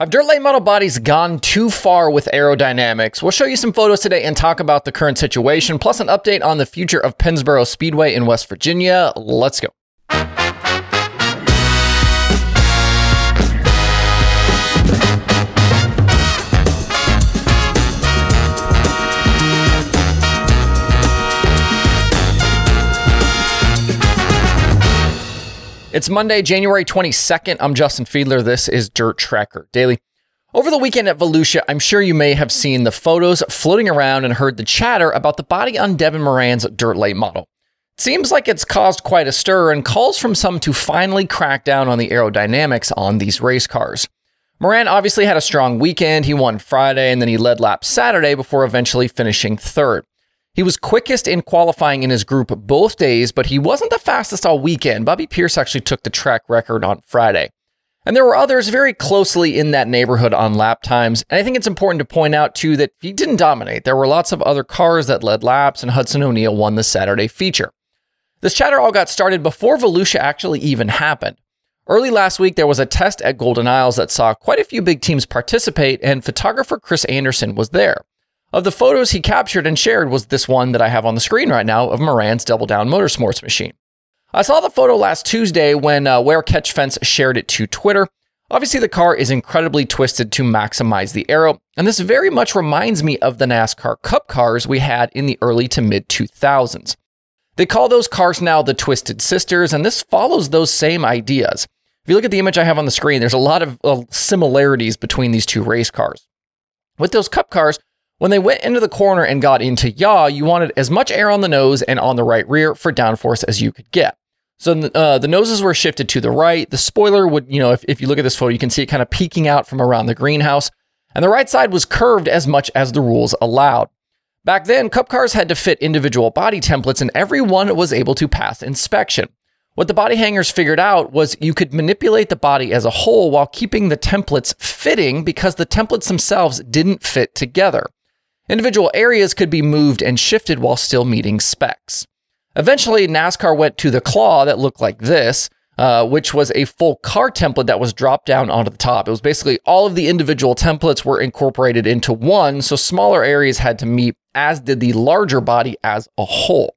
Have dirt late model bodies gone too far with aerodynamics? We'll show you some photos today and talk about the current situation, plus an update on the future of Pennsboro Speedway in West Virginia. Let's go. It's Monday, January 22nd. I'm Justin Fiedler. This is Dirt Tracker Daily. Over the weekend at Volusia, I'm sure you may have seen the photos floating around and heard the chatter about the body on Devin Moran's dirt late model. It seems like it's caused quite a stir and calls from some to finally crack down on the aerodynamics on these race cars. Moran obviously had a strong weekend. He won Friday and then he led laps Saturday before eventually finishing third. He was quickest in qualifying in his group both days, but he wasn't the fastest all weekend. Bobby Pierce actually took the track record on Friday. And there were others very closely in that neighborhood on lap times. And I think it's important to point out, too, that he didn't dominate. There were lots of other cars that led laps, and Hudson O'Neal won the Saturday feature. This chatter all got started before Volusia actually even happened. Early last week, there was a test at Golden Isles that saw quite a few big teams participate, and photographer Chris Anderson was there. Of the photos he captured and shared was this one that I have on the screen right now of Moran's Double Down Motorsports machine. I saw the photo last Tuesday when uh, Where Catch Fence shared it to Twitter. Obviously, the car is incredibly twisted to maximize the aero, and this very much reminds me of the NASCAR Cup cars we had in the early to mid 2000s. They call those cars now the Twisted Sisters, and this follows those same ideas. If you look at the image I have on the screen, there's a lot of uh, similarities between these two race cars. With those Cup cars, when they went into the corner and got into yaw, you wanted as much air on the nose and on the right rear for downforce as you could get. So uh, the noses were shifted to the right. The spoiler would, you know, if, if you look at this photo, you can see it kind of peeking out from around the greenhouse. And the right side was curved as much as the rules allowed. Back then, Cup cars had to fit individual body templates, and every one was able to pass inspection. What the body hangers figured out was you could manipulate the body as a whole while keeping the templates fitting because the templates themselves didn't fit together. Individual areas could be moved and shifted while still meeting specs. Eventually, NASCAR went to the claw that looked like this, uh, which was a full car template that was dropped down onto the top. It was basically all of the individual templates were incorporated into one, so smaller areas had to meet, as did the larger body as a whole.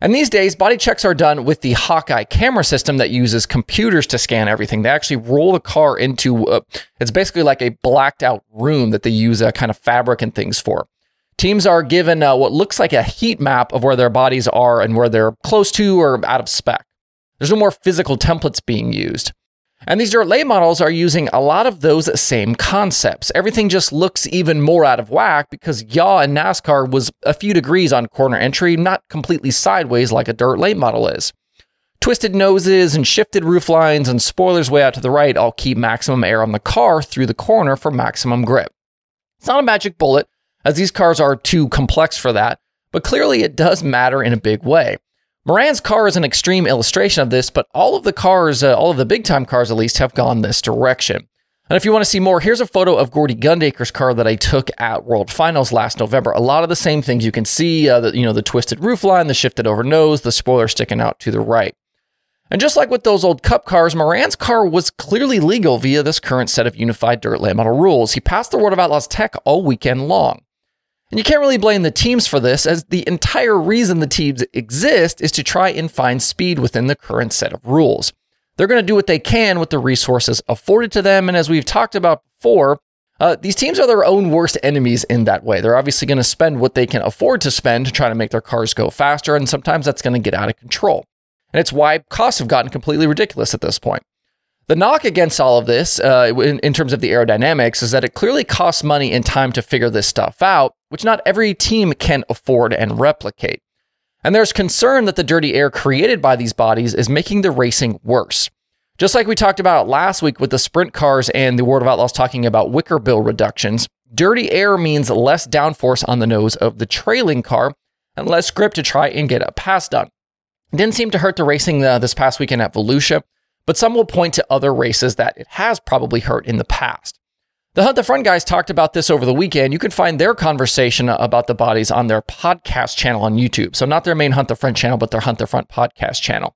And these days, body checks are done with the Hawkeye camera system that uses computers to scan everything. They actually roll the car into, uh, it's basically like a blacked out room that they use a kind of fabric and things for. Teams are given uh, what looks like a heat map of where their bodies are and where they're close to or out of spec. There's no more physical templates being used. And these dirt late models are using a lot of those same concepts. Everything just looks even more out of whack because yaw in NASCAR was a few degrees on corner entry, not completely sideways like a dirt late model is. Twisted noses and shifted roof lines and spoilers way out to the right all keep maximum air on the car through the corner for maximum grip. It's not a magic bullet, as these cars are too complex for that, but clearly it does matter in a big way. Moran's car is an extreme illustration of this, but all of the cars, uh, all of the big time cars at least, have gone this direction. And if you want to see more, here's a photo of Gordy Gundaker's car that I took at World Finals last November. A lot of the same things you can see, uh, the, you know, the twisted roofline, the shifted over nose, the spoiler sticking out to the right. And just like with those old Cup cars, Moran's car was clearly legal via this current set of unified dirt late model rules. He passed the World of Outlaws tech all weekend long. And you can't really blame the teams for this, as the entire reason the teams exist is to try and find speed within the current set of rules. They're going to do what they can with the resources afforded to them. And as we've talked about before, uh, these teams are their own worst enemies in that way. They're obviously going to spend what they can afford to spend to try to make their cars go faster, and sometimes that's going to get out of control. And it's why costs have gotten completely ridiculous at this point. The knock against all of this, uh, in, in terms of the aerodynamics, is that it clearly costs money and time to figure this stuff out, which not every team can afford and replicate. And there's concern that the dirty air created by these bodies is making the racing worse. Just like we talked about last week with the sprint cars and the World of Outlaws talking about wicker bill reductions, dirty air means less downforce on the nose of the trailing car and less grip to try and get a pass done. It didn't seem to hurt the racing uh, this past weekend at Volusia, but some will point to other races that it has probably hurt in the past. The Hunt the Front guys talked about this over the weekend. You can find their conversation about the bodies on their podcast channel on YouTube. So, not their main Hunt the Front channel, but their Hunt the Front podcast channel.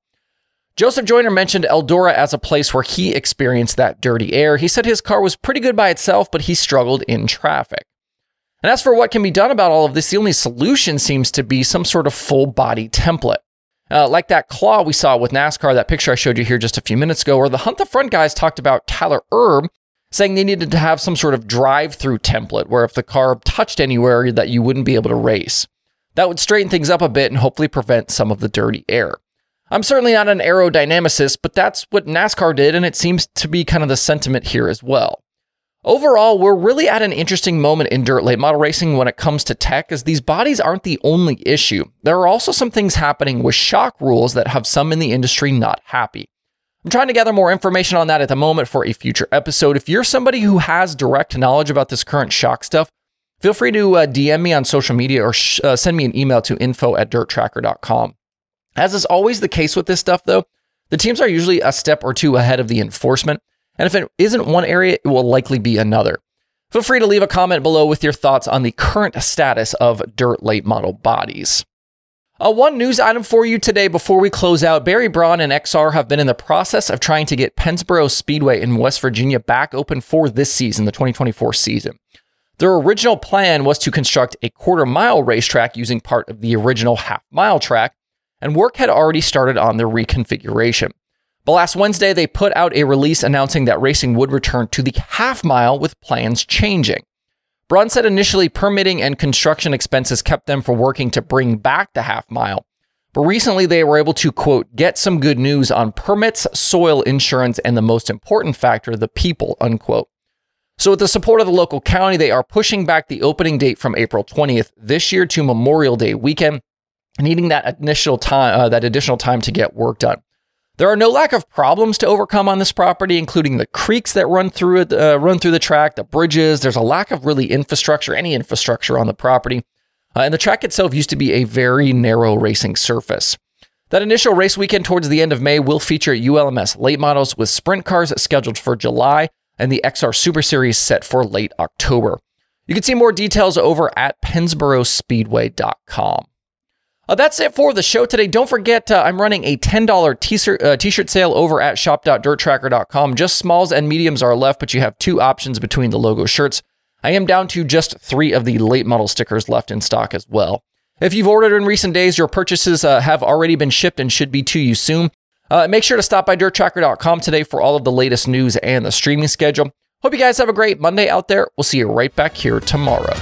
Joseph Joyner mentioned Eldora as a place where he experienced that dirty air. He said his car was pretty good by itself, but he struggled in traffic. And as for what can be done about all of this, the only solution seems to be some sort of full body template. Uh, like that claw we saw with NASCAR, that picture I showed you here just a few minutes ago, or the Hunt the Front guys talked about Tyler Erb saying they needed to have some sort of drive through template where if the car touched anywhere that you wouldn't be able to race. That would straighten things up a bit and hopefully prevent some of the dirty air. I'm certainly not an aerodynamicist, but that's what NASCAR did, and it seems to be kind of the sentiment here as well. Overall, we're really at an interesting moment in dirt late model racing when it comes to tech, as these bodies aren't the only issue. There are also some things happening with shock rules that have some in the industry not happy. I'm trying to gather more information on that at the moment for a future episode. If you're somebody who has direct knowledge about this current shock stuff, feel free to uh, DM me on social media or sh- uh, send me an email to info at dirttracker.com. As is always the case with this stuff, though, the teams are usually a step or two ahead of the enforcement. And if it isn't one area, it will likely be another. Feel free to leave a comment below with your thoughts on the current status of dirt late model bodies. Uh, one news item for you today before we close out Barry Braun and XR have been in the process of trying to get Pennsboro Speedway in West Virginia back open for this season, the 2024 season. Their original plan was to construct a quarter mile racetrack using part of the original half mile track, and work had already started on their reconfiguration. But last Wednesday, they put out a release announcing that racing would return to the half mile with plans changing. Braun said initially permitting and construction expenses kept them from working to bring back the half mile. But recently they were able to, quote, get some good news on permits, soil insurance, and the most important factor, the people, unquote. So, with the support of the local county, they are pushing back the opening date from April 20th this year to Memorial Day weekend, needing that initial time, uh, that additional time to get work done. There are no lack of problems to overcome on this property, including the creeks that run through it, uh, run through the track, the bridges. There's a lack of really infrastructure, any infrastructure on the property, uh, and the track itself used to be a very narrow racing surface. That initial race weekend towards the end of May will feature ULMS late models with sprint cars scheduled for July and the XR Super Series set for late October. You can see more details over at PennsboroSpeedway.com. Uh, that's it for the show today. Don't forget, uh, I'm running a $10 t-shirt, uh, t-shirt sale over at shop.dirttracker.com. Just smalls and mediums are left, but you have two options between the logo shirts. I am down to just three of the late model stickers left in stock as well. If you've ordered in recent days, your purchases uh, have already been shipped and should be to you soon. Uh, make sure to stop by dirttracker.com today for all of the latest news and the streaming schedule. Hope you guys have a great Monday out there. We'll see you right back here tomorrow.